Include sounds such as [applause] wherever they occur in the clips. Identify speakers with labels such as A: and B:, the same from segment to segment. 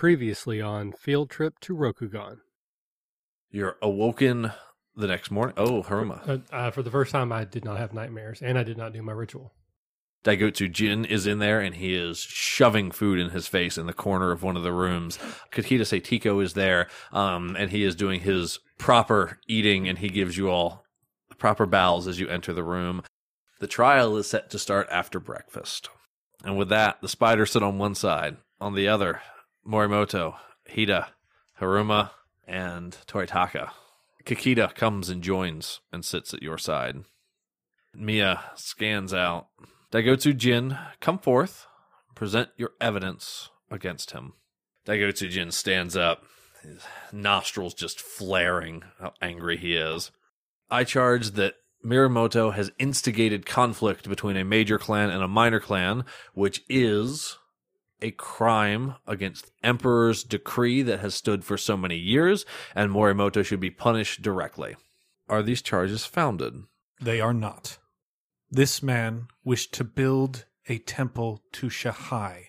A: Previously on Field Trip to Rokugan.
B: You're awoken the next morning. Oh, Haruma.
A: Uh, uh, for the first time, I did not have nightmares, and I did not do my ritual.
B: Daigotsu Jin is in there and he is shoving food in his face in the corner of one of the rooms. Kakita Seitiko is there um, and he is doing his proper eating and he gives you all the proper bows as you enter the room. The trial is set to start after breakfast. And with that, the spiders sit on one side. On the other, Morimoto, Hida, Haruma, and Toritaka. Kakita comes and joins and sits at your side. Mia scans out. Daigotsu Jin, come forth. Present your evidence against him. Daigotsu Jin stands up, his nostrils just flaring, how angry he is. I charge that Mirumoto has instigated conflict between a major clan and a minor clan, which is a crime against Emperor's decree that has stood for so many years, and Morimoto should be punished directly. Are these charges founded?
C: They are not. This man wished to build a temple to Shahai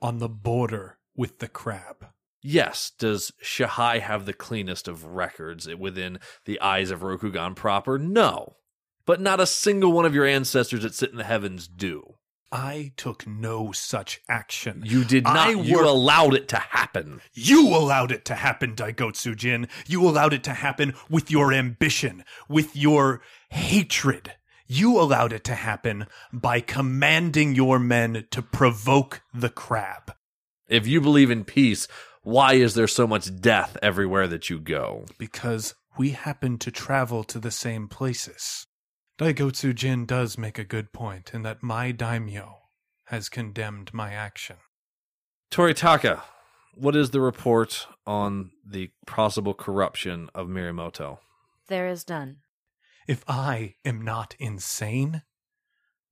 C: on the border with the crab.
B: Yes, does Shahai have the cleanest of records within the eyes of Rokugan proper? No. But not a single one of your ancestors that sit in the heavens do.
C: I took no such action.
B: You did not.
C: I
B: you allowed it to happen.
C: You allowed it to happen, Daigotsu Jin. You allowed it to happen with your ambition, with your hatred. You allowed it to happen by commanding your men to provoke the crab.
B: If you believe in peace, why is there so much death everywhere that you go?
C: Because we happen to travel to the same places. Daigotsu Jin does make a good point in that my daimyo has condemned my action.
B: Toritaka, what is the report on the possible corruption of Mirumoto?
D: There is none.
C: If I am not insane,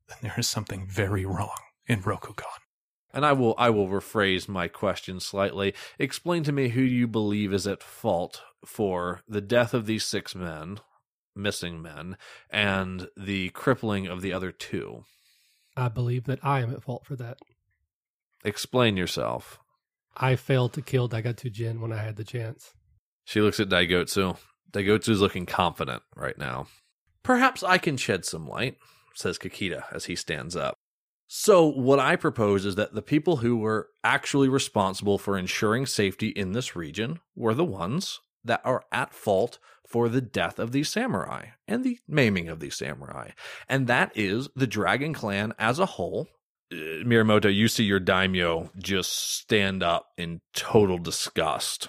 C: then there is something very wrong in Rokugan.
B: And I will I will rephrase my question slightly. Explain to me who you believe is at fault for the death of these six men, missing men, and the crippling of the other two.
A: I believe that I am at fault for that.
B: Explain yourself.
A: I failed to kill Daigotsu Jin when I had the chance.
B: She looks at Daigotsu. Daigotsu's looking confident right now. Perhaps I can shed some light, says Kakita as he stands up. So, what I propose is that the people who were actually responsible for ensuring safety in this region were the ones that are at fault for the death of these samurai and the maiming of these samurai. And that is the Dragon Clan as a whole. Uh, Mirumoto, you see your daimyo just stand up in total disgust,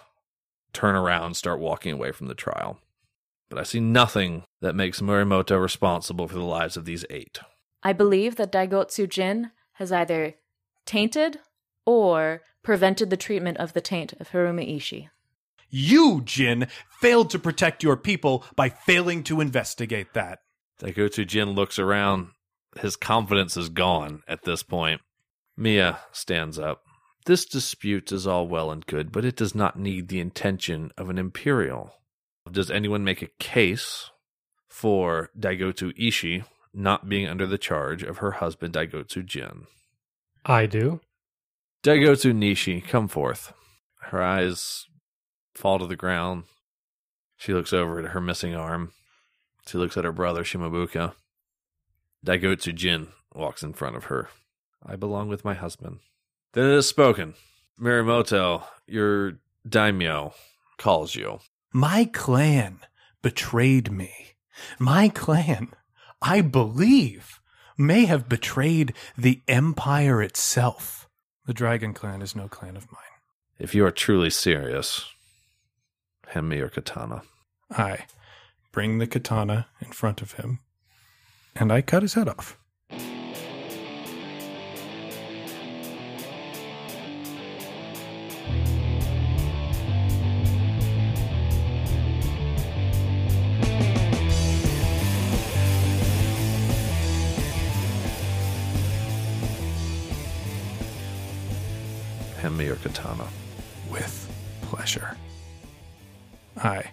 B: turn around, start walking away from the trial. But I see nothing that makes Muramoto responsible for the lives of these eight.
D: I believe that Daigotsu Jin has either tainted or prevented the treatment of the taint of Hiruma Ishi.
C: You, Jin, failed to protect your people by failing to investigate that.
B: Daigotsu Jin looks around. His confidence is gone at this point. Mia stands up. This dispute is all well and good, but it does not need the intention of an imperial. Does anyone make a case for Daigotsu Ishi not being under the charge of her husband Daigotsu Jin?
A: I do.
B: Daigotsu Nishi, come forth. Her eyes fall to the ground. She looks over at her missing arm. She looks at her brother Shimabuka. Daigotsu Jin walks in front of her. I belong with my husband. Then it is spoken. Mirumoto, your daimyo, calls you.
C: My clan betrayed me. My clan, I believe, may have betrayed the empire itself. The Dragon Clan is no clan of mine.
B: If you are truly serious, hand me your katana.
C: I bring the katana in front of him, and I cut his head off.
B: Hand me your katana.
C: with pleasure. I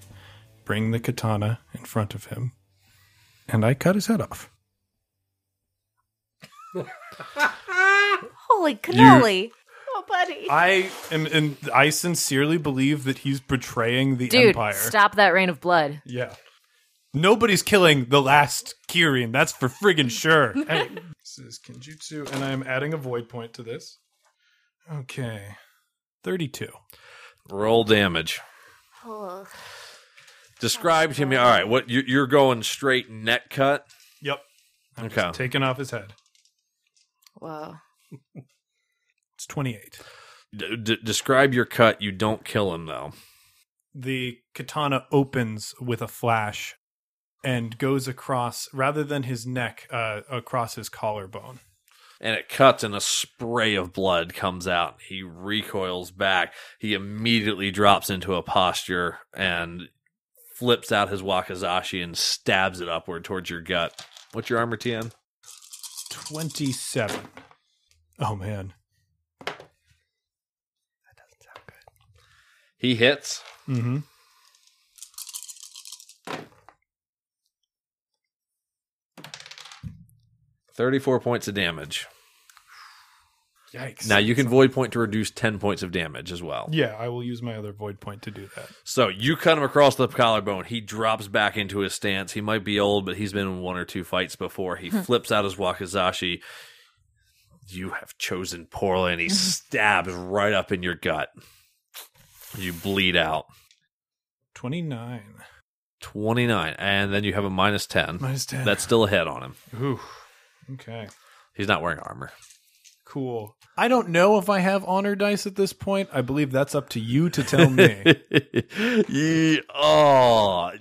C: bring the katana in front of him, and I cut his head off. [laughs]
D: Holy cannoli! Oh, buddy!
C: I am, and I sincerely believe that he's betraying the
D: Dude,
C: empire.
D: stop that rain of blood.
C: Yeah. Nobody's killing the last Kirin. That's for friggin' sure. [laughs] Hey, this is Kenjutsu, and I'm adding a void point to this. Okay. 32.
B: Roll damage. Describe to me. All right, what you- you're going straight neck cut?
C: Yep. I'm
B: Okay.
C: just taking off his head.
D: Wow. [laughs]
C: It's 28.
B: D- d- describe your cut. You don't kill him though.
C: The katana opens with a flash and goes across, rather than his neck, uh, across his collarbone.
B: And it cuts and a spray of blood comes out. He recoils back. He immediately drops into a posture and flips out his wakizashi and stabs it upward towards your gut. What's your armor, TN?
C: 27. Oh, man. That doesn't sound good.
B: He hits.
C: Mm-hmm.
B: Thirty-four points of damage.
C: Yikes.
B: Now you can void point to reduce ten points of damage as well.
C: Yeah, I will use my other void point to do that.
B: So you cut him across the collarbone. He drops back into his stance. He might be old, but he's been in one or two fights before. He hmm. flips out his wakizashi. You have chosen poorly, and he mm-hmm. stabs right up in your gut. You bleed out.
C: 29.
B: 29. And then you have a minus 10.
C: Minus 10.
B: That's still a hit on him.
C: Ooh. Okay.
B: He's not wearing armor.
C: Cool. I don't know if I have honor dice at this point. I believe that's up to you to tell me. [laughs]
B: Ye- oh,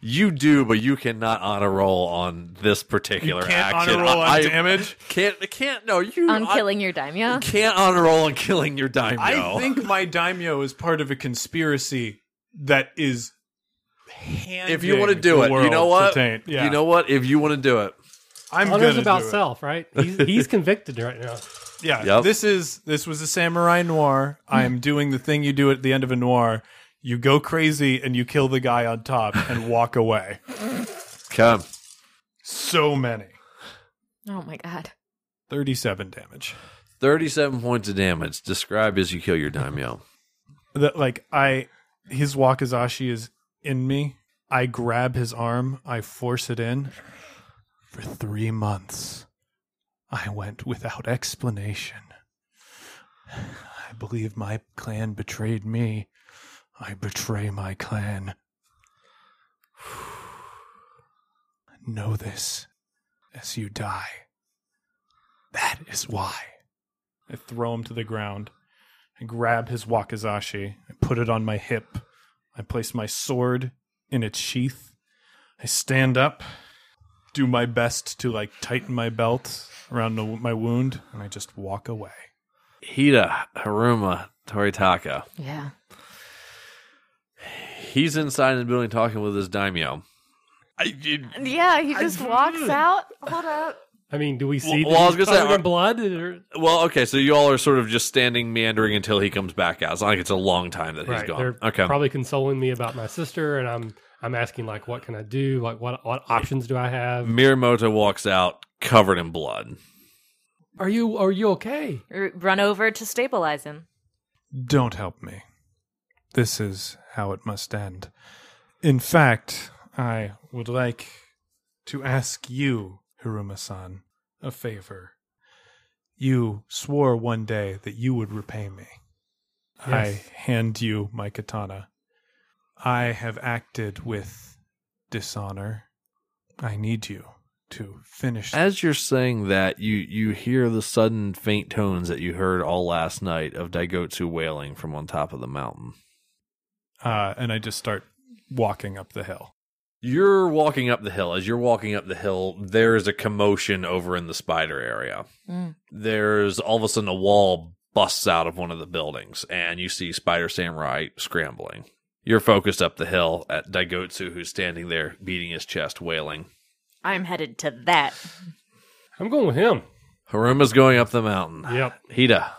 B: you do, but you cannot honor roll on this particular
C: You can't
B: action.
C: honor roll on
B: I-
C: damage?
B: Can't can't no you
D: On
B: I-
D: killing your daimyo?
B: You can't honor roll on killing your daimyo.
C: I think my daimyo is part of a conspiracy that is
B: if you want to do it, you know what?
C: Yeah.
B: You know what? If you want to do it,
C: I'm
A: Honor's about self, right? He's, he's [laughs] convicted right now.
C: Yeah.
B: Yep.
C: This is this was a samurai noir. I am doing the thing you do at the end of a noir. You go crazy and you kill the guy on top and walk away.
B: come.
C: So many.
D: Oh my god.
C: 37 damage.
B: Thirty-seven points of damage. Describe as you kill your daimyo.
C: that like I his wakizashi is in me. I grab his arm, I force it in. For three months, I went without explanation. [sighs] I believe my clan betrayed me. I betray my clan. [sighs] Know this as you die. That is why. I throw him to the ground. I grab his wakizashi. I put it on my hip. I place my sword in its sheath. I stand up, do my best to like tighten my belt around the, my wound, and I just walk away.
B: Hida Haruma Toritaka.
D: Yeah.
B: He's inside the building talking with his daimyo. I, it-
D: Yeah, he just walks out. Hold up.
A: I mean, do we see
B: Well, well, I was gonna say,
A: covered in
B: are-
A: blood? Or,
B: well, okay, so you all are sort of just standing meandering until he comes back out. It's not like it's a long time that he's
A: right.
B: gone.
A: They're
B: Okay.
A: probably consoling me about my sister, and I'm I'm asking like, what can I do? Like, what what options do I have?
B: Mirumoto walks out covered in blood.
A: Are you are you okay?
D: R- run over to stabilize him.
C: Don't help me. This is how it must end. In fact, I would like to ask you, Hiruma-san, a favor. You swore one day that you would repay me. I hand you my katana. I have acted with dishonor. I need you to finish.
B: As you're saying that, you you hear the sudden faint tones that you heard all last night of Daigotsu wailing from on top of the mountain.
C: uh, and I just start walking up the hill.
B: You're walking up the hill. As you're walking up the hill, there's a commotion over in the spider area.
D: Mm.
B: There's all of a sudden a wall busts out of one of the buildings, and you see Spider Samurai scrambling. You're focused up the hill at Daigotsu, who's standing there beating his chest, wailing.
D: I'm headed to that.
A: I'm going with him.
B: Haruma's going up the mountain.
A: Yep.
B: Hida.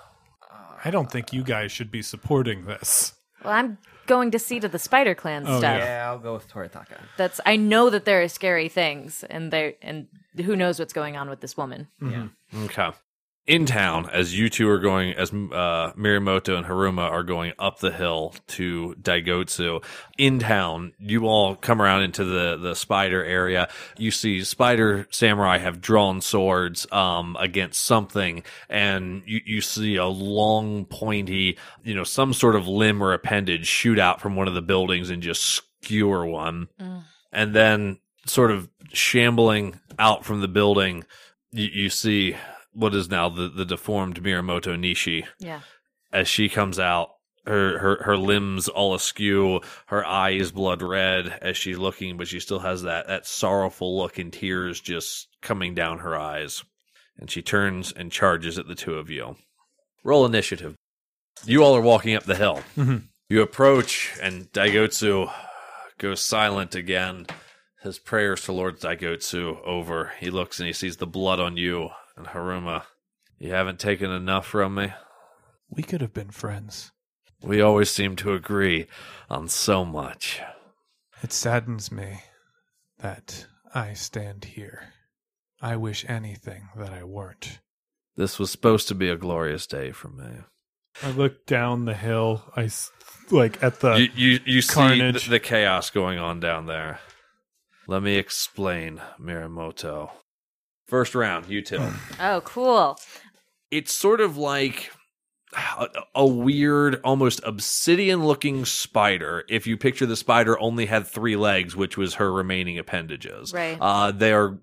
C: I don't think you guys should be supporting this.
D: Well, I'm going to see to the Spider Clan
C: Oh,
D: stuff.
E: Yeah, I'll go with Toritaka.
D: That's I know that there are scary things, and there and who knows what's going on with this woman.
E: Yeah.
B: Okay. In town as you two are going as uh Mirumoto and Haruma are going up the hill to Daigotsu in town you all come around into the the spider area. You see spider samurai have drawn swords um against something and you you see a long pointy you know some sort of limb or appendage shoot out from one of the buildings and just skewer one. And then sort of shambling out from the building you see what is now the, the deformed Mirumoto Nishi
D: Yeah.
B: as she comes out. Her, her her limbs all askew, her eyes blood red as she's looking, but she still has that, that sorrowful look and tears just coming down her eyes. And she turns and charges at the two of you. Roll initiative. You all are walking up the hill.
C: Mhm.
B: You approach, and Daigotsu goes silent again. His prayers to Lord Daigotsu over. He looks and he sees the blood on you and Haruma. You haven't taken enough from me.
C: We could have been friends.
B: We always seem to agree on so much.
C: It saddens me that I stand here. I wish anything that I weren't.
B: This was supposed to be a glorious day for me.
C: I look down the hill. I s- like at the
B: you you, you see
C: carnage.
B: the, the chaos going on down there. Let me explain, Mirumoto. First round, you two.
D: Oh, cool.
B: it's sort of like a, a weird, almost obsidian looking spider. If you picture the spider only had three legs, which was her remaining appendages.
D: Right.
B: Uh, they are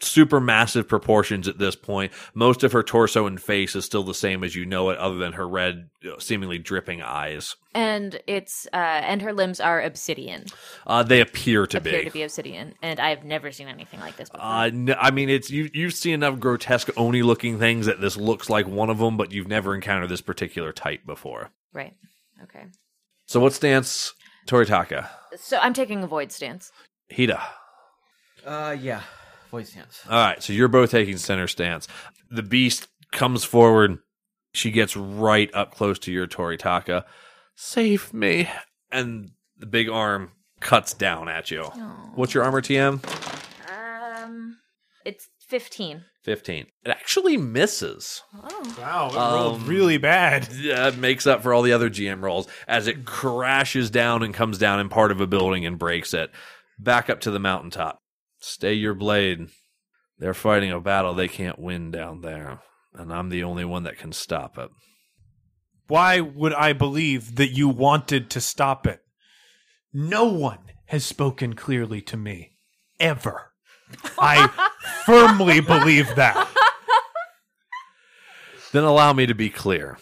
B: super massive proportions at this point. Most of her torso and face is still the same as you know it, other than her red, seemingly dripping eyes.
D: And it's uh and her limbs are obsidian.
B: Uh, they appear to
D: appear
B: be.
D: to be obsidian. And I have never seen anything like this before.
B: Uh, n- I mean, it's you. You've seen enough grotesque, oni looking things that this looks like one of them, but you've never encountered this particular type before.
D: right. Okay.
B: So, what stance, Toritaka?
D: So I'm taking a void stance.
B: Hida.
E: Uh, yeah. void stance.
B: All right, so you're both taking center stance. The beast comes forward. She gets right up close to your Toritaka. Save me. And the big arm cuts down at you. What's your armor TN?
D: Um it's 15.
B: 15. It actually misses.
D: Oh.
C: wow, it
B: Um,
C: rolled really bad. [laughs]
B: Yeah, it makes up for all the other GM rolls as it crashes down and comes down in part of a building and breaks it. Back up to the mountaintop. Stay your blade. They're fighting a battle they can't win down there, and I'm the only one that can stop it.
C: Why would I believe that you wanted to stop it? No one has spoken clearly to me. Ever. I [laughs] firmly believe that.
B: Then allow me to be clear.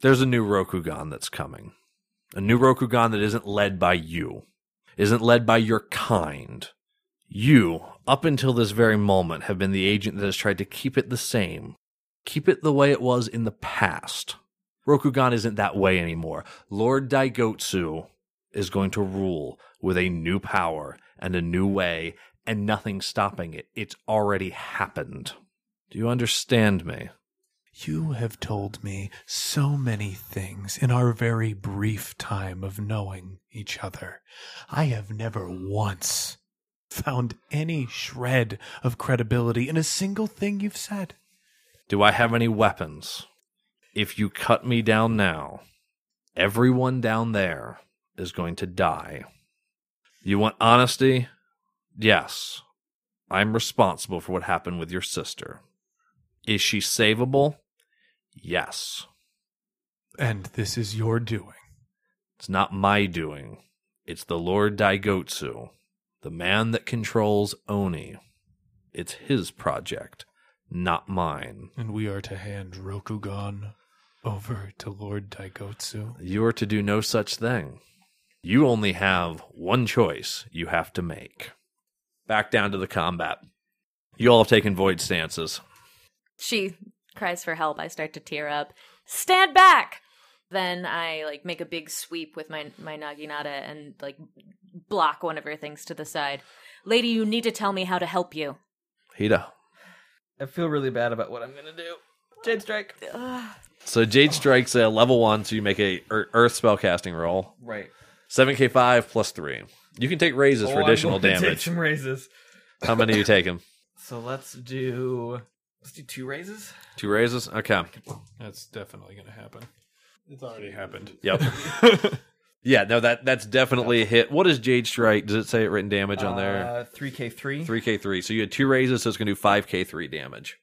B: There's a new Rokugan that's coming. A new Rokugan that isn't led by you, isn't led by your kind. You, up until this very moment, have been the agent that has tried to keep it the same. Keep it the way it was in the past. Rokugan isn't that way anymore. Lord Daigotsu is going to rule with a new power and a new way, and nothing stopping it. It's already happened. Do you understand me?
C: You have told me so many things in our very brief time of knowing each other. I have never once found any shred of credibility in a single thing you've said.
B: Do I have any weapons? If you cut me down now, everyone down there is going to die. You want honesty? Yes. I'm responsible for what happened with your sister. Is she savable? Yes.
C: And this is your doing.
B: It's not my doing. It's the Lord Daigotsu, the man that controls Oni. It's his project, not mine.
C: And we are to hand Rokugan over to Lord Daigotsu.
B: You are to do no such thing. You only have one choice you have to make. Back down to the combat. You all have taken void stances.
D: She cries for help. I start to tear up. Stand back. Then I like make a big sweep with my my naginata and like block one of her things to the side. Lady, you need to tell me how to help you.
B: Hida.
E: I feel really bad about what I'm gonna do. Jade strike.
B: So Jade strikes a level one, so you make a ear- Earth spellcasting roll.
E: Right.
B: 7k5 plus 3. You can take raises for
E: Oh, I'm
B: additional
E: going [laughs] to Take
B: damage.
E: some raises.
B: How many are you taking? [laughs]
E: So let's do Let's do two raises.
B: Two raises. Okay.
C: That's definitely going to happen. It's already happened.
B: Yep. [laughs] yeah. No, that that's definitely a hit. What is Jade Strike? Does it say it written damage on there?
E: Uh, 3k3.
B: Three K three. So you had two raises, so it's gonna do five K three damage.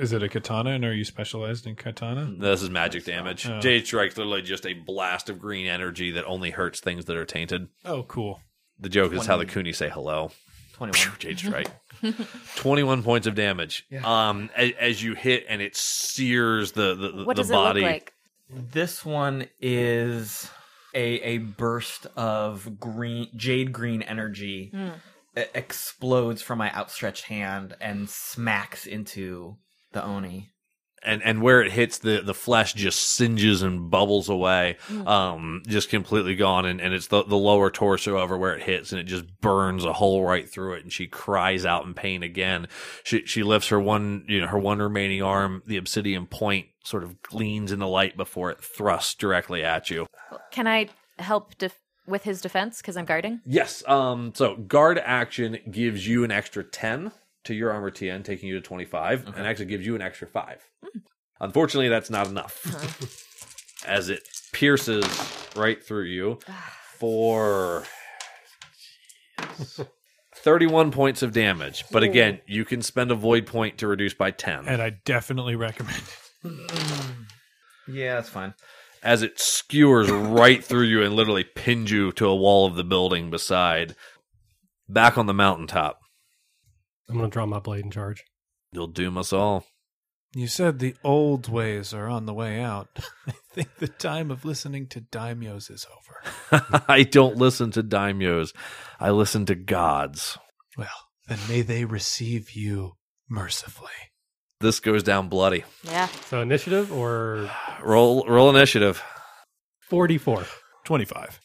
C: Is it a katana, and are you specialized in katana?
B: This is magic damage.
C: Oh.
B: Jade Strike's literally just a blast of green energy that only hurts things that are tainted.
C: Oh, cool.
B: The joke is how the Kuni say hello.
E: 21.
B: Jade Strike. [laughs] 21 points of damage. Um, as, as you hit and it sears the the, the
D: What does
B: body.
D: it look like?
E: This one is a a burst of green jade green energy It explodes from my outstretched hand and smacks into the oni.
B: and and where it hits the the flesh just singes and bubbles away um just completely gone. And and it's the the lower torso over where it hits and it just burns a hole right through it and she cries out in pain again. She she lifts her one you know her one remaining arm the obsidian point sort of gleams in the light before it thrusts directly at you.
D: Can I help def- with his defense because I'm guarding?
B: yes um so guard action gives you an extra 10 to your armor tn taking you to 25 and actually gives you an extra 5 mm. unfortunately that's not enough uh-huh. [laughs] as it pierces right through you ah. for 31 points of damage. But again, you can spend a void point to reduce by 10.
C: And I definitely recommend it. [laughs]
E: Yeah, that's fine.
B: As it skewers right through you and literally pins you to a wall of the building beside. Back on the mountaintop,
A: I'm going to draw my blade and charge.
B: you'll doom us all.
C: You said the old ways are on the way out. [laughs] I think the time of listening to daimyos is over. [laughs]
B: I don't listen to daimyos. I listen to gods.
C: Well, then may they receive you mercifully.
B: This goes down bloody.
D: Yeah.
A: So initiative or
B: Roll roll initiative.
A: 44.
C: 25.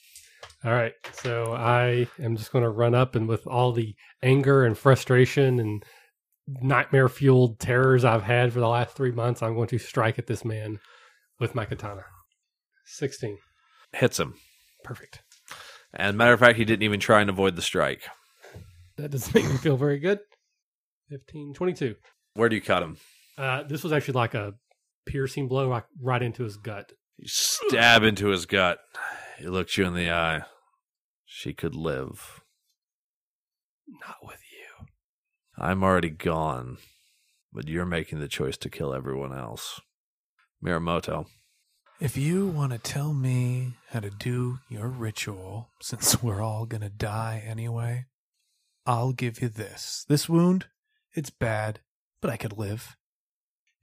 A: All right. So I am just going to run up and with all the anger and frustration and nightmare fueled terrors I've had for the last three months, I'm going to strike at this man with my katana. 16.
B: Hits him.
A: Perfect.
B: And matter of fact, he didn't even try and avoid the strike.
A: That doesn't [laughs] make me feel very good. 15, 22.
B: Where do you cut him?
A: Uh, this was actually like a piercing blow right into his gut.
B: You stab into his gut. He looked you in the eye. She could live.
A: Not with you.
B: I'm already gone, but you're making the choice to kill everyone else. Mirumoto.
C: If you want to tell me how to do your ritual, [laughs] since we're all going to die anyway, I'll give you this. This wound, it's bad, but I could live.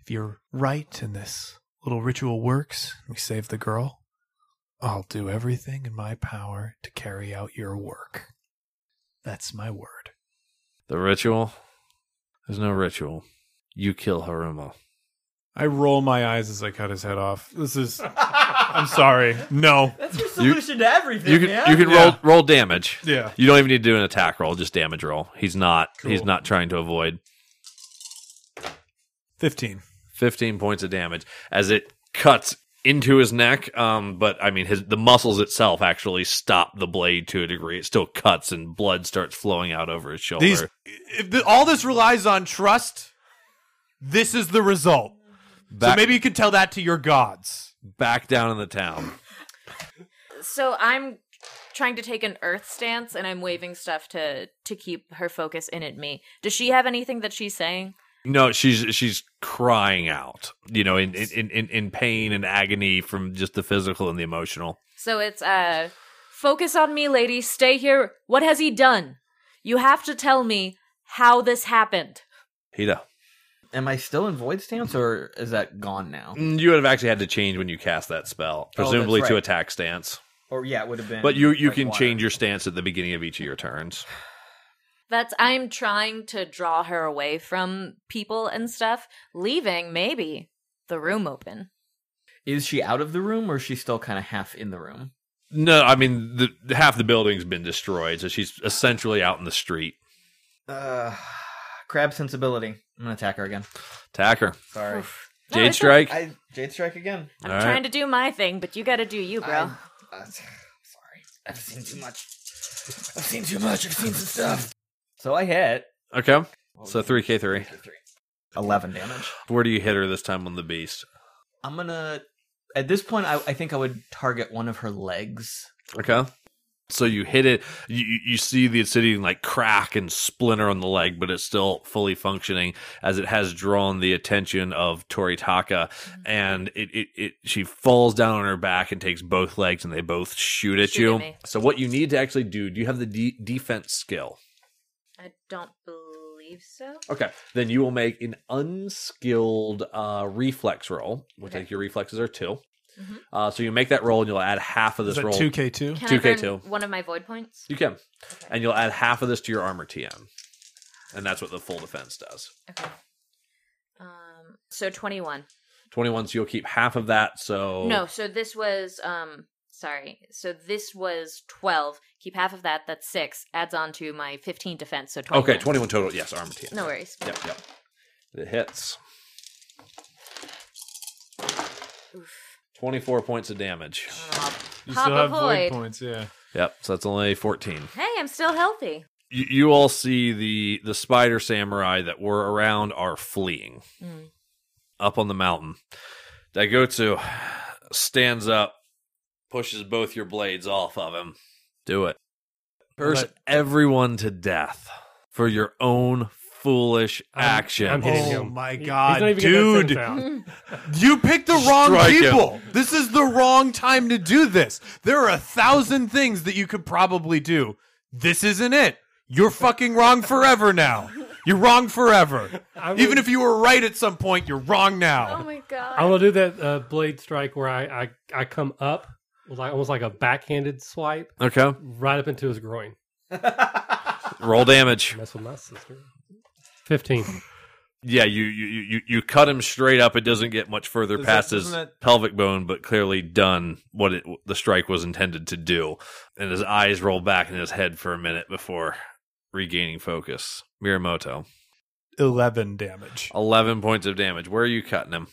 C: If you're right and this little ritual works, we save the girl, I'll do everything in my power to carry out your work. That's my word.
B: The ritual? There's no ritual. You kill Haruma.
C: I roll my eyes as I cut his head off. This is. I'm sorry. No. [laughs]
E: That's your solution to everything,
B: You can
E: man.
B: you can
C: Yeah.
B: roll roll damage.
C: Yeah.
B: You don't even need to do an attack roll, just damage roll. He's not he's
C: Cool.
B: not trying to avoid.
C: 15.
B: 15 points of damage as it cuts into his neck um but i mean his the muscles itself actually stop the blade to a degree it still cuts and blood starts flowing out over his shoulder
F: These, if the, all this relies on trust, this is the result. so maybe you could tell that to your gods.
B: back down in the town
D: So I'm trying to take an earth stance and I'm waving stuff to to keep her focus in at me. Does she have anything that she's saying?
B: No she's she's crying out you know in in in, in pain and agony from just the physical and the emotional
D: So it's uh focus on me, lady. Stay here. What has he done? You have to tell me how this happened.
B: Hida.
E: Am I still in void stance, or is that gone now?
B: Mm, you would have actually had to change when you cast that spell presumably
E: that's
B: to attack stance
E: Or yeah, it would have been.
B: but you you
E: like
B: can
E: water.
B: change your stance at the beginning of each of your turns
D: That's I'm trying to draw her away from people and stuff, leaving maybe the room open.
E: Is she out of the room, or is she still kind of half in the room?
B: No, I mean the half the building's been destroyed, so she's essentially out in the street.
E: Uh, crab sensibility. I'm gonna attack her again.
B: Attack her.
E: Sorry.
D: Oof. No,
B: Jade
D: it's
B: strike.
E: I jade strike again.
D: I'm
B: All right.
D: trying to do my thing, but you got to do you, bro.
E: I- uh, [sighs] sorry, I've seen too much. I've seen too much. I've seen some stuff. So I hit.
B: Okay. So three K three.
E: Three. 11 damage.
B: Where do you hit her this time on the beast?
E: I'm gonna. At this point, I, I think I would target one of her legs.
B: Okay. So you hit it. You you- you see the obsidian like crack and splinter on the leg, but it's still fully functioning as it has drawn the attention of Toritaka, mm-hmm. and it, it it she falls down on her back and takes both legs, and they both shoot at
D: Shoot
B: you.
D: at
B: so what you need to actually do? Do you have the de- defense skill?
D: I don't believe so.
B: Okay, then you will make an unskilled uh, reflex roll, which I
D: Okay.
B: think your reflexes are 2
D: Mhm.
B: Uh, so you make that roll, and you'll add half of
C: Is
B: this
C: that
B: roll.
C: two K two?
D: Can
B: 2K
D: I burn
B: too.
D: one of my void points?
B: You can. And you'll add half of this to your armor TN. And that's what the full defense does.
D: Okay. Um. So twenty-one.
B: 21, so you'll keep half of that. So.
D: No. So this was um. Sorry. So this was twelve. Keep half of that. That's six. Adds on to my fifteen defense. So twenty.
B: Okay, 21 total. Yes, armor TN.
D: No worries.
B: Yep, yep. It hits. 24 points of damage.
D: I'll
F: You
D: pop
F: still
D: a
F: have void
D: void.
F: points, yeah.
B: Yep, so that's only 14.
D: Hey, I'm still healthy.
B: You, you all see the, the spider samurai that were around are fleeing
D: Mm.
B: up on the mountain. Daigotsu stands up, pushes both your blades off of him. Do it. Curse
C: But-
B: everyone to death for your own foolish
A: I'm-
B: action.
A: I'm hitting
C: Oh
A: him.
C: my God,
A: not even getting that
C: dude. [laughs] You picked the wrong
B: Strike him.
C: people. This is the wrong time to do this. There are a thousand things that you could probably do. This isn't it. You're fucking wrong forever now. You're wrong forever. [laughs]
A: I would-
C: Even if you were right at some point, you're wrong now.
D: Oh my god.
A: I want to do that uh, blade strike where I, I, I come up, with like almost like a backhanded swipe,
B: Okay.
A: right up into his groin. [laughs]
B: Roll damage.
A: Mess with my sister. Fifteen.
B: Yeah, you, you you you cut him straight up. It doesn't get much further
F: Does
B: past
F: that-
B: his
F: doesn't that-
B: pelvic bone, but clearly done what it, the strike was intended to do. And his eyes roll back in his head for a minute before regaining focus. Mirumoto,
C: 11 damage.
B: eleven points of damage. Where are you cutting him?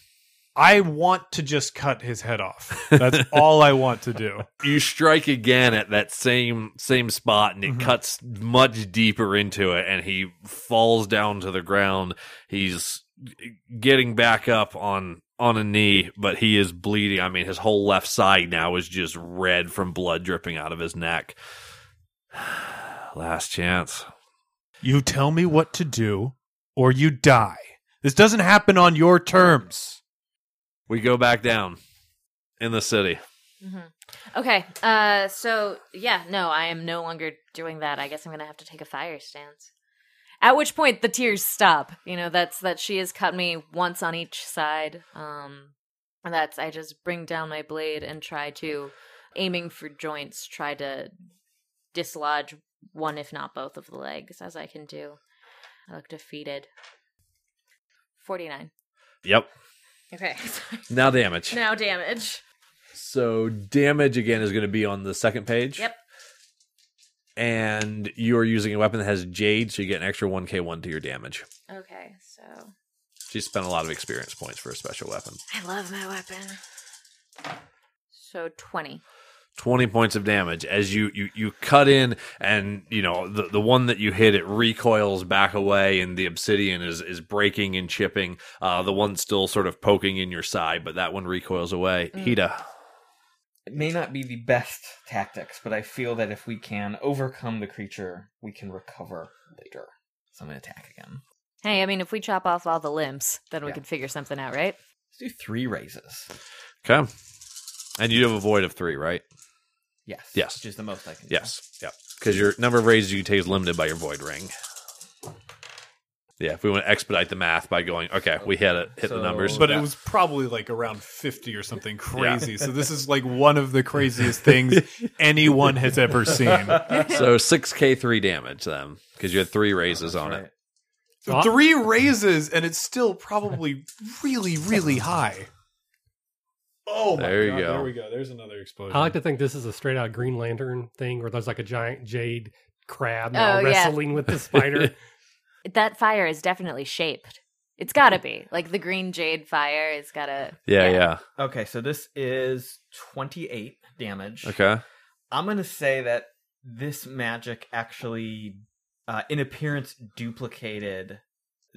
C: I want to just cut his head off. That's [laughs] all I want to do.
B: You strike again at that same same spot, and it
C: Mhm.
B: cuts much deeper into it, and he falls down to the ground. He's getting back up on on a knee, but he is bleeding. I mean, his whole left side now is just red from blood dripping out of his neck. [sighs] Last chance.
C: You tell me what to do, or you die. This doesn't happen on your terms.
B: We go back down in the city.
D: Mhm. Okay. Uh. So yeah. No, I am no longer doing that. I guess I'm gonna have to take a fire stance. At which point the tears stop. You know, that's that she has cut me once on each side. Um, and that's I just bring down my blade and try to, aiming for joints, try to dislodge one, if not both, of the legs as I can do. I look defeated. Forty nine.
B: Yep.
D: Okay. [laughs]
B: Now damage.
D: now damage.
B: So damage again is going to be on the second page.
D: Yep.
B: And you are using a weapon that has jade, so you get an extra one k one to your damage.
D: Okay. So
B: She spent a lot of experience points for a special weapon.
D: I love my weapon. So 20.
B: 20 points of damage as you, you, you cut in and you know the, the one that you hit it recoils back away and the obsidian is, is breaking and chipping uh, the one still sort of poking in your side but that one recoils away
D: Mm.
B: hida
E: It may not be the best tactics, but I feel that if we can overcome the creature, we can recover later. So I'm going to attack again.
D: Hey, I mean, if we chop off all the limbs, then we
E: Yeah.
D: can figure something out, right?
E: Let's do three raises.
B: okay and you have a void of three right
E: Yes.
B: Yes.
E: Which is the most I can do.
B: yes yep because your number of raises you take is limited by your void ring yeah if we want to expedite the math by going okay we hit it hit the numbers
C: But
B: Yeah.
C: it was probably like around 50 or something crazy. So this is like one of the craziest things [laughs] anyone has ever seen.
B: so 6k3 damage then because you had three raises oh, on
E: Right.
B: it
A: So
C: Three raises, and it's still probably really, really high. Oh my
B: There you
C: god!
B: go.
C: There we go. There's another explosion.
A: I like to think this is a straight out Green Lantern thing where there's like a giant jade crab
D: Oh,
A: now
D: yeah.
A: wrestling with the spider. [laughs]
D: That fire is definitely shaped. It's gotta be. Like the green jade fire is gotta.
B: yeah yeah
E: Okay, so this is 28 damage.
B: okay
E: I'm going to say that this magic actually, uh, in appearance, duplicated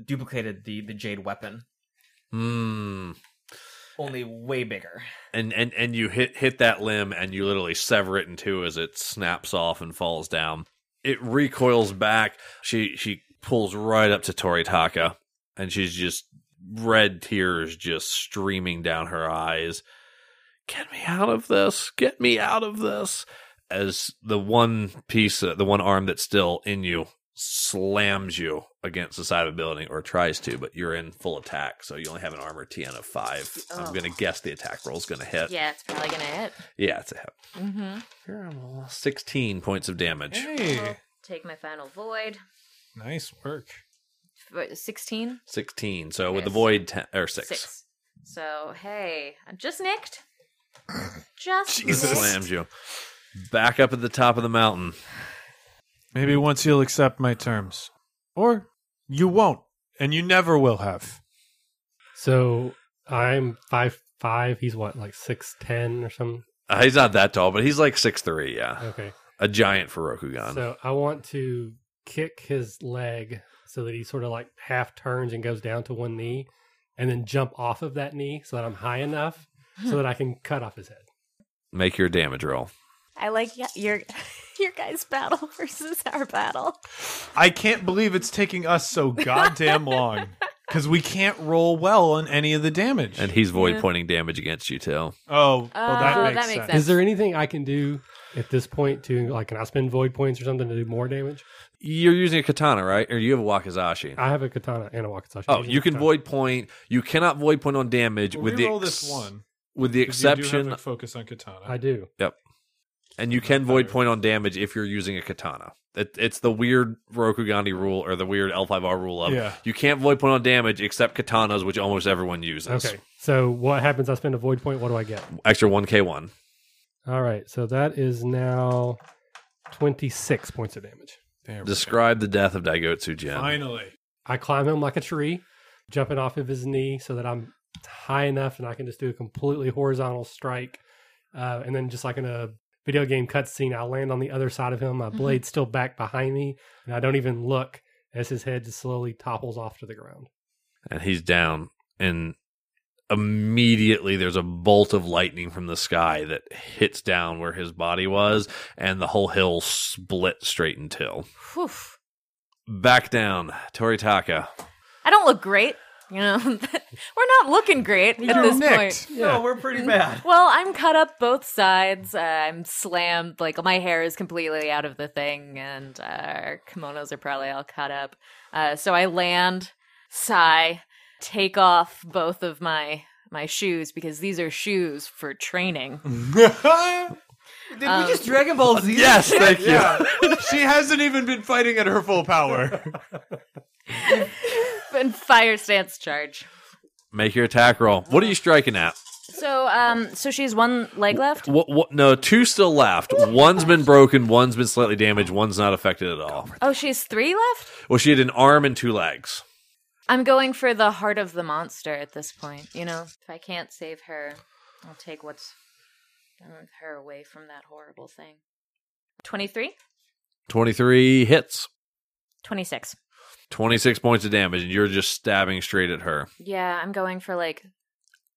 E: duplicated the the jade weapon,
B: Hmm.
E: Only way bigger.
B: and and and you hit hit that limb and you literally sever it in two as it snaps off and falls down. It recoils back. She she pulls right up to Toritaka and she's just red tears just streaming down her eyes. Get me out of this. Get me out of this. As the one piece, uh, the one arm that's still in you slams you against the side of a building or tries to, but you're in full attack, so you only have an armor TN of five. I'm
D: Oh.
B: going to guess the attack roll is going to hit.
D: Yeah, it's probably gonna hit.
B: Yeah, it's a hit.
D: Mm-hmm.
B: Here, I'm 16 points of damage.
F: Hey,
D: Take my final void.
F: nice work.
D: Sixteen.
B: 16. So with the void, 10, or 6.
D: Six. So hey, I just nicked. [coughs] Just
F: Jesus.
D: nicked.
B: Slams you. Back up at the top of the mountain.
F: Maybe once you'll accept my terms. Or you won't, and you never will have.
A: So I'm five five. He's what, like six ten or something?
B: Uh, he's not that tall, but he's like six three. yeah.
A: Okay.
B: A giant for Rokugan.
A: So I want to kick his leg so that he sort of like half turns and goes down to one knee, and then jump off of that knee so that I'm high enough [laughs] so that I can cut off his head.
B: Make your damage roll.
D: I like your [laughs] your guys' battle [laughs] versus our battle.
F: I can't believe it's taking us so goddamn long. [laughs] Because we can't roll well on any of the damage.
B: And he's void
D: Yeah.
B: pointing damage against you, too.
F: oh, well, that
D: Oh,
F: makes
D: that makes
F: sense.
D: sense.
A: Is there anything I can do at this point to like can I spend void points or something to do more damage?
B: You're using a katana, right? Or you have a wakizashi?
A: I have a katana and a wakizashi.
B: Oh, you can void point. You cannot void point on damage
F: Well,
B: with the
F: roll
B: ex-
F: this one.
B: with the
F: 'cause you do have
B: exception
F: a focus on katana.
A: I do.
B: And you can void point on damage if you're using a katana. It, it's the weird Rokugani rule or the weird L5R rule of
F: Yeah.
B: you can't void point on damage except katanas, which almost everyone uses.
A: Okay. So what happens? I spend a void point. What do I get?
B: Extra 1k1.
A: All right. So that is now twenty six points of damage.
F: There go.
B: Describe the death of Daigotsu Jin.
F: Finally.
A: I climb him like a tree, jumping off of his knee so that I'm high enough and I can just do a completely horizontal strike. Uh, and then just like in a video game cutscene, I land on the other side of him. My mm-hmm. blade's still back behind me, and I don't even look as his head just slowly topples off to the ground.
B: And he's down. And immediately there's a bolt of lightning from the sky that hits down where his body was, and the whole hill split straight until.
D: Whew.
B: Back down, Toritaka.
D: I don't look great. You know, [laughs] we're not looking great at
F: You're
D: this
F: nicked.
D: point.
E: No, we're pretty bad. [laughs]
D: Well, I'm cut up both sides. Uh, I'm slammed. Like my hair is completely out of the thing, and uh, our kimonos are probably all cut up. Uh, so I land, sigh, take off both of my my shoes because these are shoes for training. [laughs]
E: Did
D: Um,
E: we just Dragon Ball Z?
B: Yes, thank you.
F: yeah. she hasn't even been fighting at her full power.
D: And fire stance charge.
B: Make your attack roll. What are you striking at?
D: So, um, so she's one leg left.
B: What, what, no, two still left. One's been broken, one's been slightly damaged, one's not affected at all.
D: Oh, she's three left.
B: Well, she had an arm and two legs.
D: I'm going for the heart of the monster at this point. You know, if I can't save her, I'll take what's her away from that horrible thing. 23?
B: 23 hits,
D: 26.
B: 26 points of damage, and you're just stabbing straight at her.
D: Yeah, I'm going for like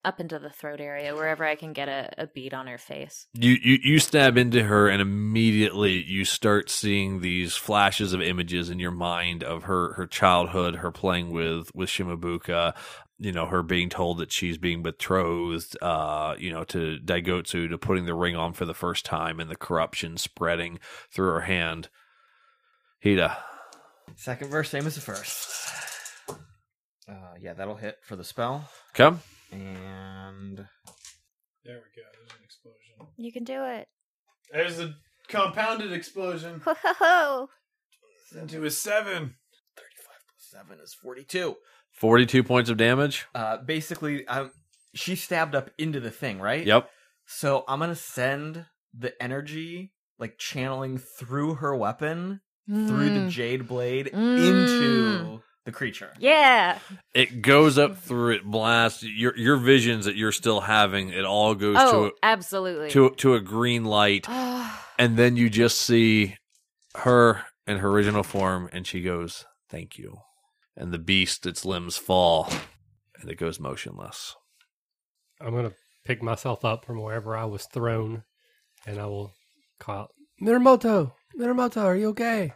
D: up into the throat area, wherever I can get a, a bead on her face.
B: You, you you stab into her, and immediately you start seeing these flashes of images in your mind of her her childhood, her playing with with Shimabuka, you know, her being told that she's being betrothed, uh, you know, to Daigotsu, to putting the ring on for the first time, and the corruption spreading through her hand. Hida,
E: Second verse, same as the first. Uh, yeah, that'll hit for the spell.
B: come.
E: And
F: There we go. There's an explosion.
D: You can do it.
F: There's a compounded explosion
D: Ho
F: into a seven.
E: 35 plus 7 is 42.
B: 42 points of damage.
E: Uh, basically, um, she stabbed up into the thing, right?
B: Yep.
E: So I'm gonna send the energy, like channeling through her weapon, through the jade blade,
D: Mm.
E: into the creature.
D: Yeah.
B: It goes up through it, blasts your your visions that you're still having. It all goes
D: Oh,
B: to
D: absolutely.
B: to to a green light, [sighs] and then you just see her in her original form, and she goes, "Thank you," and the beast, its limbs fall, and it goes motionless.
A: I'm going to pick myself up from wherever I was thrown, and I will call out, Minamoto! Minamoto, are you okay?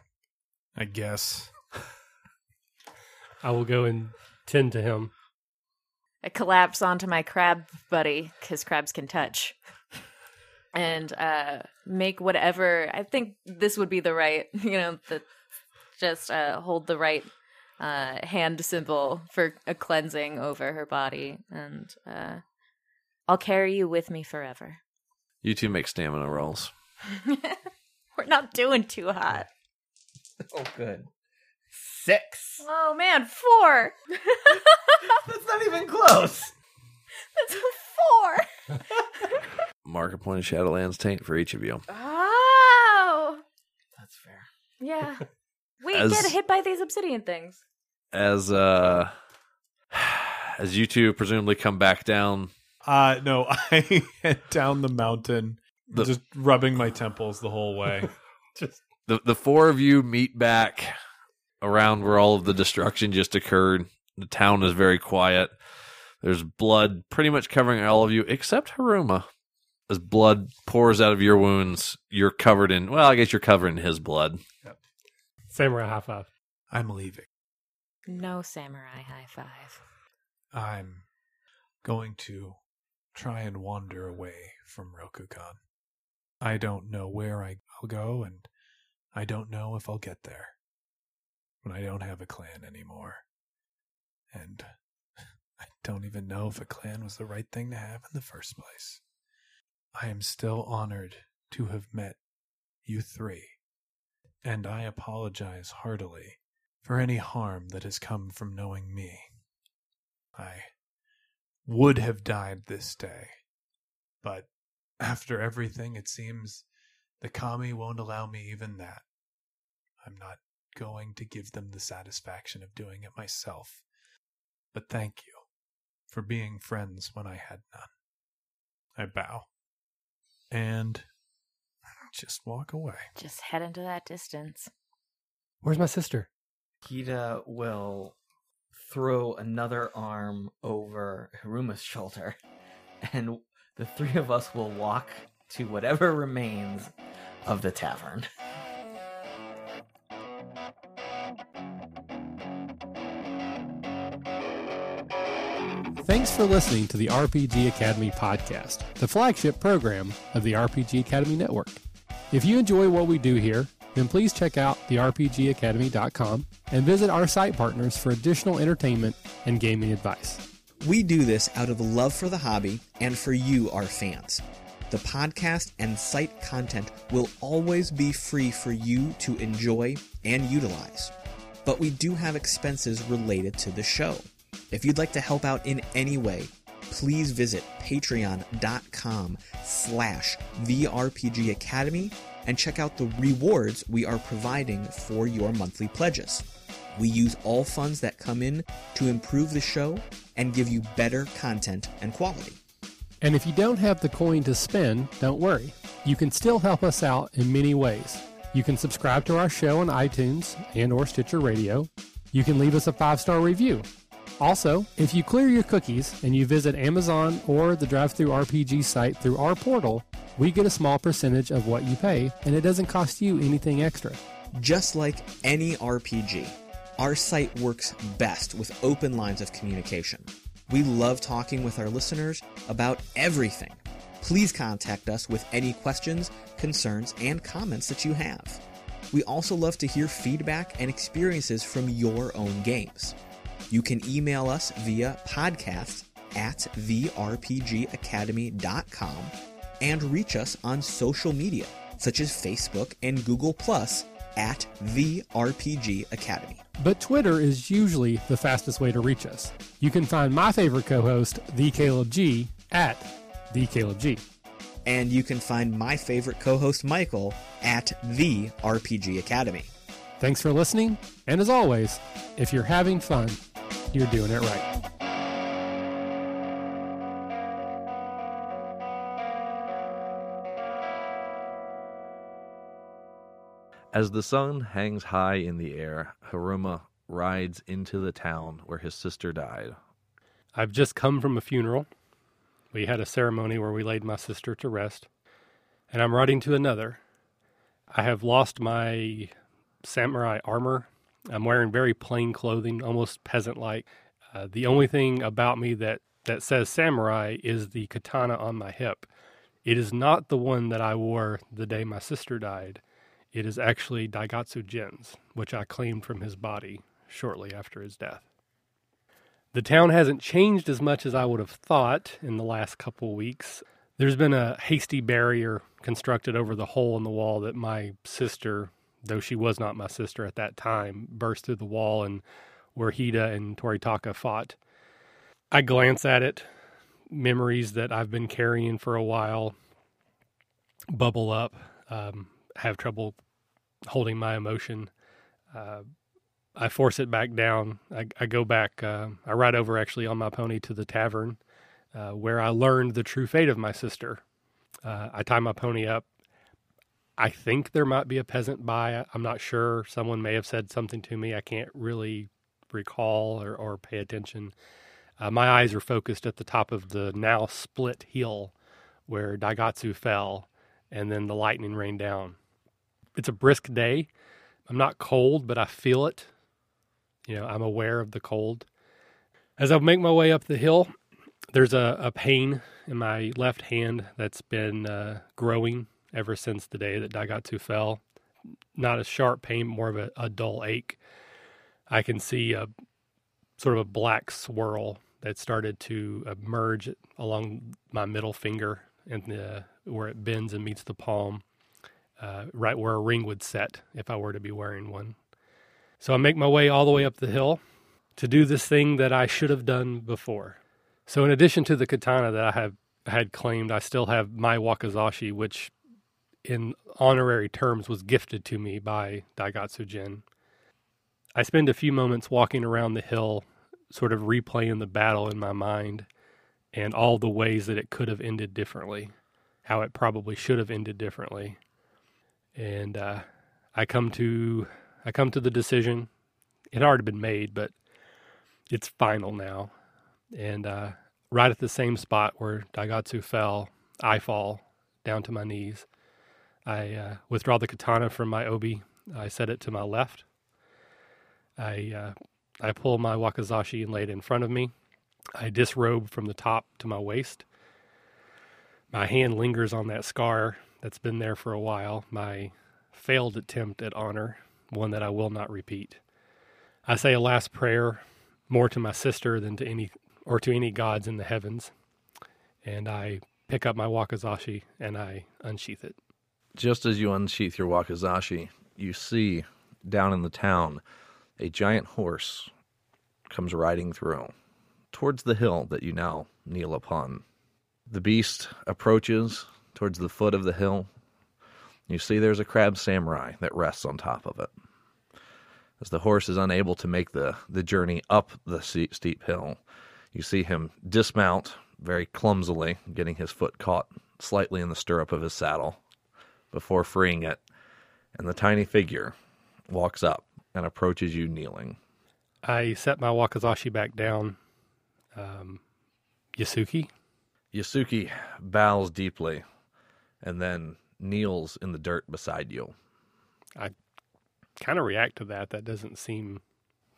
C: I guess. [laughs]
A: I will go and tend to him.
D: I collapse onto my crab buddy because crabs can touch, and uh, make whatever I think this would be the right, [laughs] you know, the just uh, hold the right uh, hand symbol for a cleansing over her body, and uh, I'll carry you with me forever.
B: You two make stamina rolls. [laughs]
D: We're not doing too hot. [laughs]
G: Oh, good. Six.
D: Oh man, four. [laughs]
G: That's not even close.
D: That's a four. [laughs]
B: Mark a point of Shadowlands taint for each of you.
D: Oh,
G: That's fair.
D: yeah. We
B: As-
D: get hit by these obsidian things.
B: As uh, [sighs] as you two presumably come back down,
C: Uh no, I head down the mountain,
B: The-
C: just rubbing my temples the whole way. [laughs]
A: Just
B: the the four of you meet back around where all of the destruction just occurred. The town is very quiet. There's blood pretty much covering all of you except Haruma. As blood pours out of your wounds, you're covered in well, I guess you're covered in his blood.
A: samurai high five.
C: I'm leaving.
D: No samurai high five.
C: I'm going to try and wander away from Rokugan. I don't know where I'll go, and I don't know if I'll get there. But I don't have a clan anymore. And [laughs] I don't even know if a clan was the right thing to have in the first place. I am still honored to have met you three, and I apologize heartily for any harm that has come from knowing me. I would have died this day. But after everything, it seems the kami won't allow me even that. I'm not going to give them the satisfaction of doing it myself. But thank you for being friends when I had none. I bow and just walk away.
D: Just head into that distance.
A: Where's my sister?
G: Kita will throw another arm over Haruma's shoulder, and the three of us will walk to whatever [laughs] remains of the tavern.
A: Thanks for listening to the RPG Academy podcast, the flagship program of the RPG Academy Network. If you enjoy what we do here, then please check out therpgacademy.com and visit our site partners for additional entertainment and gaming advice.
E: We do this out of love for the hobby and for you, our fans. The podcast and site content will always be free for you to enjoy and utilize. But we do have expenses related to the show. If you'd like to help out in any way, please visit patreon.com slash the RPG Academy and check out the rewards we are providing for your monthly pledges. We use all funds that come in to improve the show and give you better content and quality.
A: And if you don't have the coin to spend, don't worry. You can still help us out in many ways. You can subscribe to our show on iTunes and or Stitcher Radio. You can leave us a five-star review. Also, if you clear your cookies and you visit Amazon or the Drive-Thru RPG site through our portal, we get a small percentage of what you pay, and it doesn't cost you anything extra.
E: Just like any RPG, our site works best with open lines of communication. We love talking with our listeners about everything. Please contact us with any questions, concerns, and comments that you have. We also love to hear feedback and experiences from your own games. You can email us via podcast at therpgacademy.com and reach us on social media such as Facebook and Google Plus at the RPG Academy.
A: But Twitter is usually the fastest way to reach us. You can find my favorite co-host, the Caleb G, at the Caleb G.
E: And you can find my favorite co-host Michael at the RPG Academy.
A: Thanks for listening, and as always, if you're having fun, you're doing it right.
B: As the sun hangs high in the air, Haruma rides into the town where his sister died.
A: I've just come from a funeral. We had a ceremony where we laid my sister to rest, and I'm riding to another. I have lost my samurai armor. I'm wearing very plain clothing, almost peasant like. Uh, the only thing about me that, that says samurai is the katana on my hip. It is not the one that I wore the day my sister died. It is actually Daigatsu Jin's, which I claimed from his body shortly after his death. The town hasn't changed as much as I would have thought in the last couple weeks. There's been a hasty barrier constructed over the hole in the wall that my sister, though she was not my sister at that time, burst through the wall and where Hida and Toritaka fought. I glance at it, memories that I've been carrying for a while bubble up, um, have trouble holding my emotion. Uh, I force it back down. I, I go back. Uh, I ride over actually on my pony to the tavern uh, where I learned the true fate of my sister. Uh, I tie my pony up. I think there might be a peasant by. I'm not sure. Someone may have said something to me. I can't really recall or, or pay attention. Uh, my eyes are focused at the top of the now split hill where Daigatsu fell and then the lightning rained down. It's a brisk day. I'm not cold, but I feel it. You know, I'm aware of the cold. As I make my way up the hill, there's a, a pain in my left hand that's been uh, growing ever since the day that Daigatsu fell. Not a sharp pain, more of a, a dull ache. I can see a sort of a black swirl that started to emerge along my middle finger and the, where it bends and meets the palm, uh, right where a ring would set if I were to be wearing one. So I make my way all the way up the hill to do this thing that I should have done before. So in addition to the katana that I have had claimed, I still have my wakizashi, which in honorary terms was gifted to me by Daigatsu Jin. I spend a few moments walking around the hill, sort of replaying the battle in my mind and all the ways that it could have ended differently, how it probably should have ended differently. And uh, I come to I come to the decision. It had already been made, but it's final now. And uh, right at the same spot where Daigatsu fell, I fall down to my knees. I uh, withdraw the katana from my obi. I set it to my left. I uh, I pull my wakizashi and lay it in front of me. I disrobe from the top to my waist. My hand lingers on that scar that's been there for a while. My failed attempt at honor, one that I will not repeat. I say a last prayer, more to my sister than to any or to any gods in the heavens, and I pick up my wakizashi and I unsheath it.
B: Just as you unsheath your wakizashi, you see down in the town a giant horse comes riding through towards the hill that you now kneel upon. The beast approaches towards the foot of the hill. You see there's a crab samurai that rests on top of it. As the horse is unable to make the, the journey up the steep hill, you see him dismount very clumsily, getting his foot caught slightly in the stirrup of his saddle before freeing it, and the tiny figure walks up and approaches you kneeling.
A: I set my wakizashi back down. Um, Yasuki?
B: Yasuki bows deeply and then kneels in the dirt beside you.
A: I kind of react to that. That doesn't seem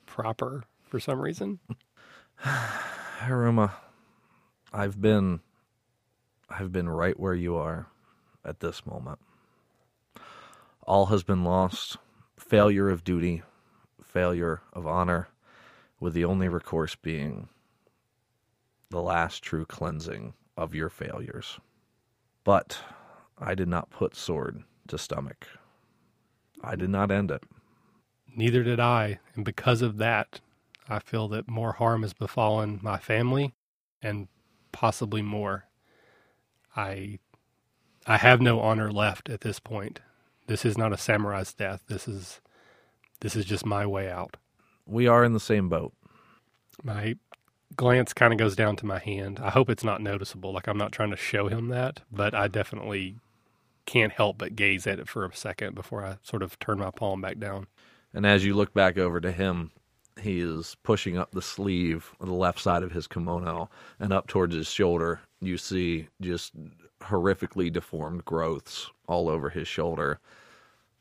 A: proper for some reason. [sighs]
B: Haruma, I've been I've been right where you are at this moment. All has been lost. Failure of duty, failure of honor, with the only recourse being the last true cleansing of your failures. But I did not put sword to stomach. I did not end it.
A: Neither did I. And because of that, I feel that more harm has befallen my family and possibly more. I I have no honor left at this point. This is not a samurai's death. This is this is just my way out.
B: We are in the same boat.
A: My glance kind of goes down to my hand. I hope it's not noticeable. Like I'm not trying to show him that, but I definitely can't help but gaze at it for a second before I sort of turn my palm back down.
B: And as you look back over to him, He is pushing up the sleeve of the left side of his kimono and up towards his shoulder. You see just horrifically deformed growths all over his shoulder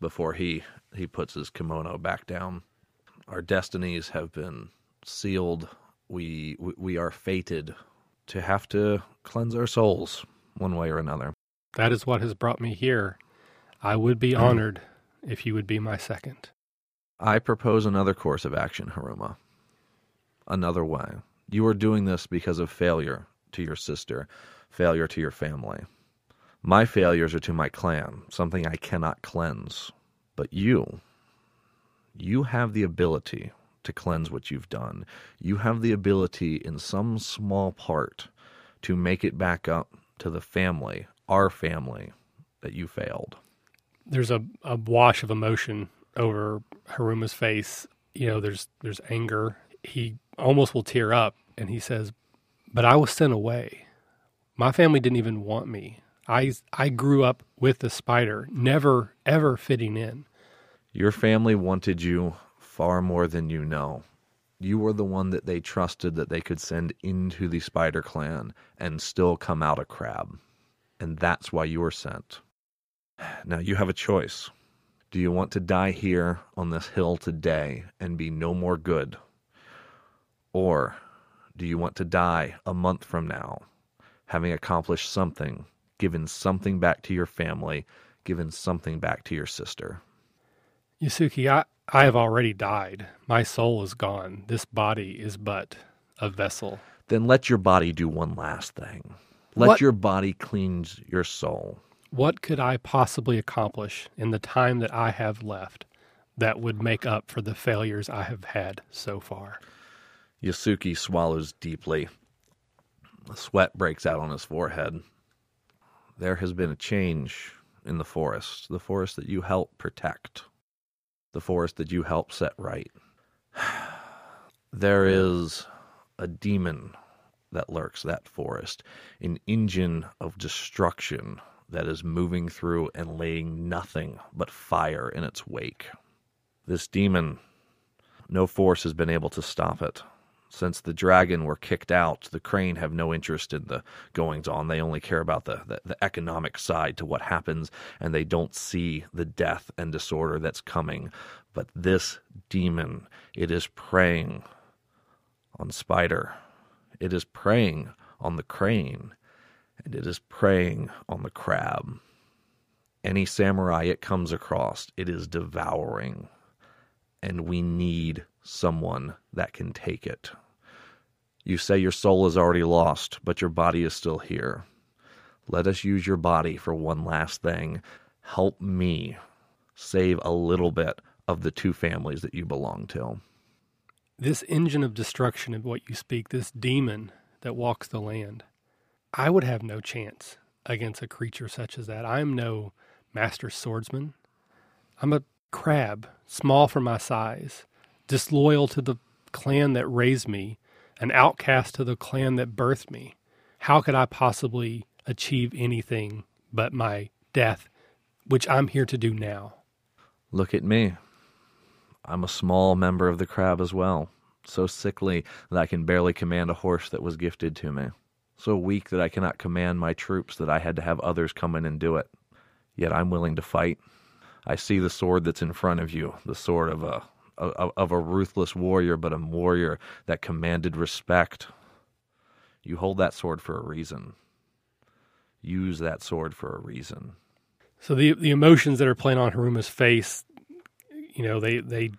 B: before he he puts his kimono back down. Our destinies have been sealed. We, we are fated to have to cleanse our souls one way or another.
A: That is what has brought me here. I would be hmm. honored if you would be my second.
B: I propose another course of action, Haruma. Another way. You are doing this because of failure to your sister, failure to your family. My failures are to my clan, something I cannot cleanse. But you, you have the ability to cleanse what you've done. You have the ability, in some small part, to make it back up to the family, our family, that you failed.
A: There's a, a wash of emotion over Haruma's face. You know, there's there's anger. He almost will tear up and he says, But I was sent away. My family didn't even want me. I I grew up with the spider, never ever fitting in.
B: Your family wanted you far more than you know. You were the one that they trusted that they could send into the Spider Clan and still come out a crab. And that's why you were sent. Now you have a choice. Do you want to die here on this hill today and be no more good? Or do you want to die a month from now, having accomplished something, given something back to your family, given something back to your sister?
A: Yasuki, I, I have already died. My soul is gone. This body is but a vessel.
B: Then let your body do one last thing. Let
A: What?
B: your body cleanse your soul.
A: What could I possibly accomplish in the time that I have left that would make up for the failures I have had so far?
B: Yasuki swallows deeply. The sweat breaks out on his forehead. There has been a change in the forest, the forest that you helped protect, the forest that you helped set right. [sighs] There is a demon that lurks that forest, an engine of destruction that is moving through and laying nothing but fire in its wake. This demon, no force has been able to stop it. Since the dragon were kicked out, the crane have no interest in the goings on. They only care about the, the, the economic side to what happens, and they don't see the death and disorder that's coming. But this demon, it is preying on Spider. It is preying on the crane, and it is preying on the crab. Any samurai it comes across, it is devouring. And we need someone that can take it. You say your soul is already lost, but your body is still here. Let us use your body for one last thing. Help me save a little bit of the two families that you belong to.
A: This engine of destruction of what you speak, this demon that walks the land, I would have no chance against a creature such as that. I am no master swordsman. I'm a crab, small for my size, disloyal to the clan that raised me, an outcast to the clan that birthed me. How could I possibly achieve anything but my death, which I'm here to do now?
B: Look at me. I'm a small member of the crab as well, so sickly that I can barely command a horse that was gifted to me, so weak that I cannot command my troops that I had to have others come in and do it. Yet I'm willing to fight. I see the sword that's in front of you, the sword of a of a ruthless warrior, but a warrior that commanded respect. You hold that sword for a reason. Use that sword for a reason.
A: So the the emotions that are playing on Haruma's face, you know, they they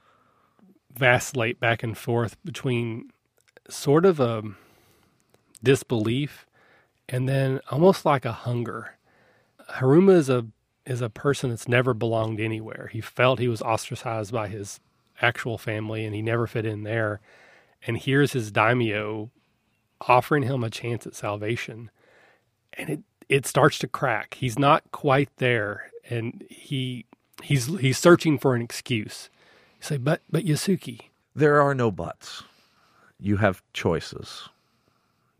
A: vacillate back and forth between sort of a disbelief and then almost like a hunger. Haruma is a is a person that's never belonged anywhere. He felt he was ostracized by his actual family and he never fit in there. And here's his daimyo offering him a chance at salvation. And it it starts to crack. He's not quite there, and he he's he's searching for an excuse. You say, but but Yasuki,
B: There are no buts. You have choices.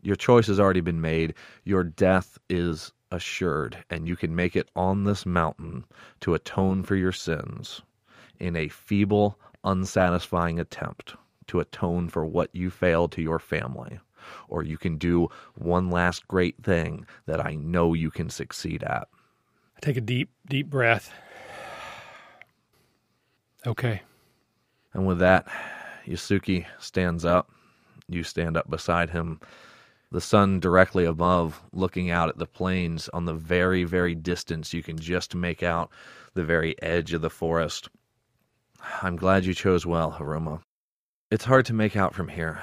B: Your choice has already been made. Your death is assured, and you can make it on this mountain to atone for your sins in a feeble, unsatisfying attempt to atone for what you failed to your family, or you can do one last great thing that I know you can succeed at.
A: I take a deep, deep breath. Okay.
B: And with that, Yasuki stands up. You stand up beside him. The sun directly above, looking out at the plains on the very, very distance. You can just make out the very edge of the forest. I'm glad you chose well, Haruma. It's hard to make out from here,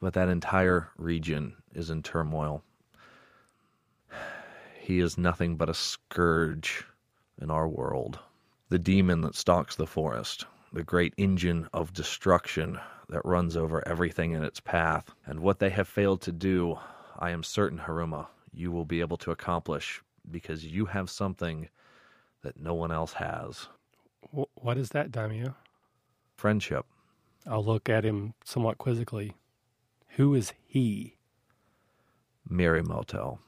B: but that entire region is in turmoil. He is nothing but a scourge in our world. The demon that stalks the forest, the great engine of destruction that runs over everything in its path. And what they have failed to do, I am certain, Haruma, you will be able to accomplish because you have something that no one else has
A: what is that, Daimyo?
B: friendship.
A: I'll look at him somewhat quizzically. Who is he?
B: Mirumoto.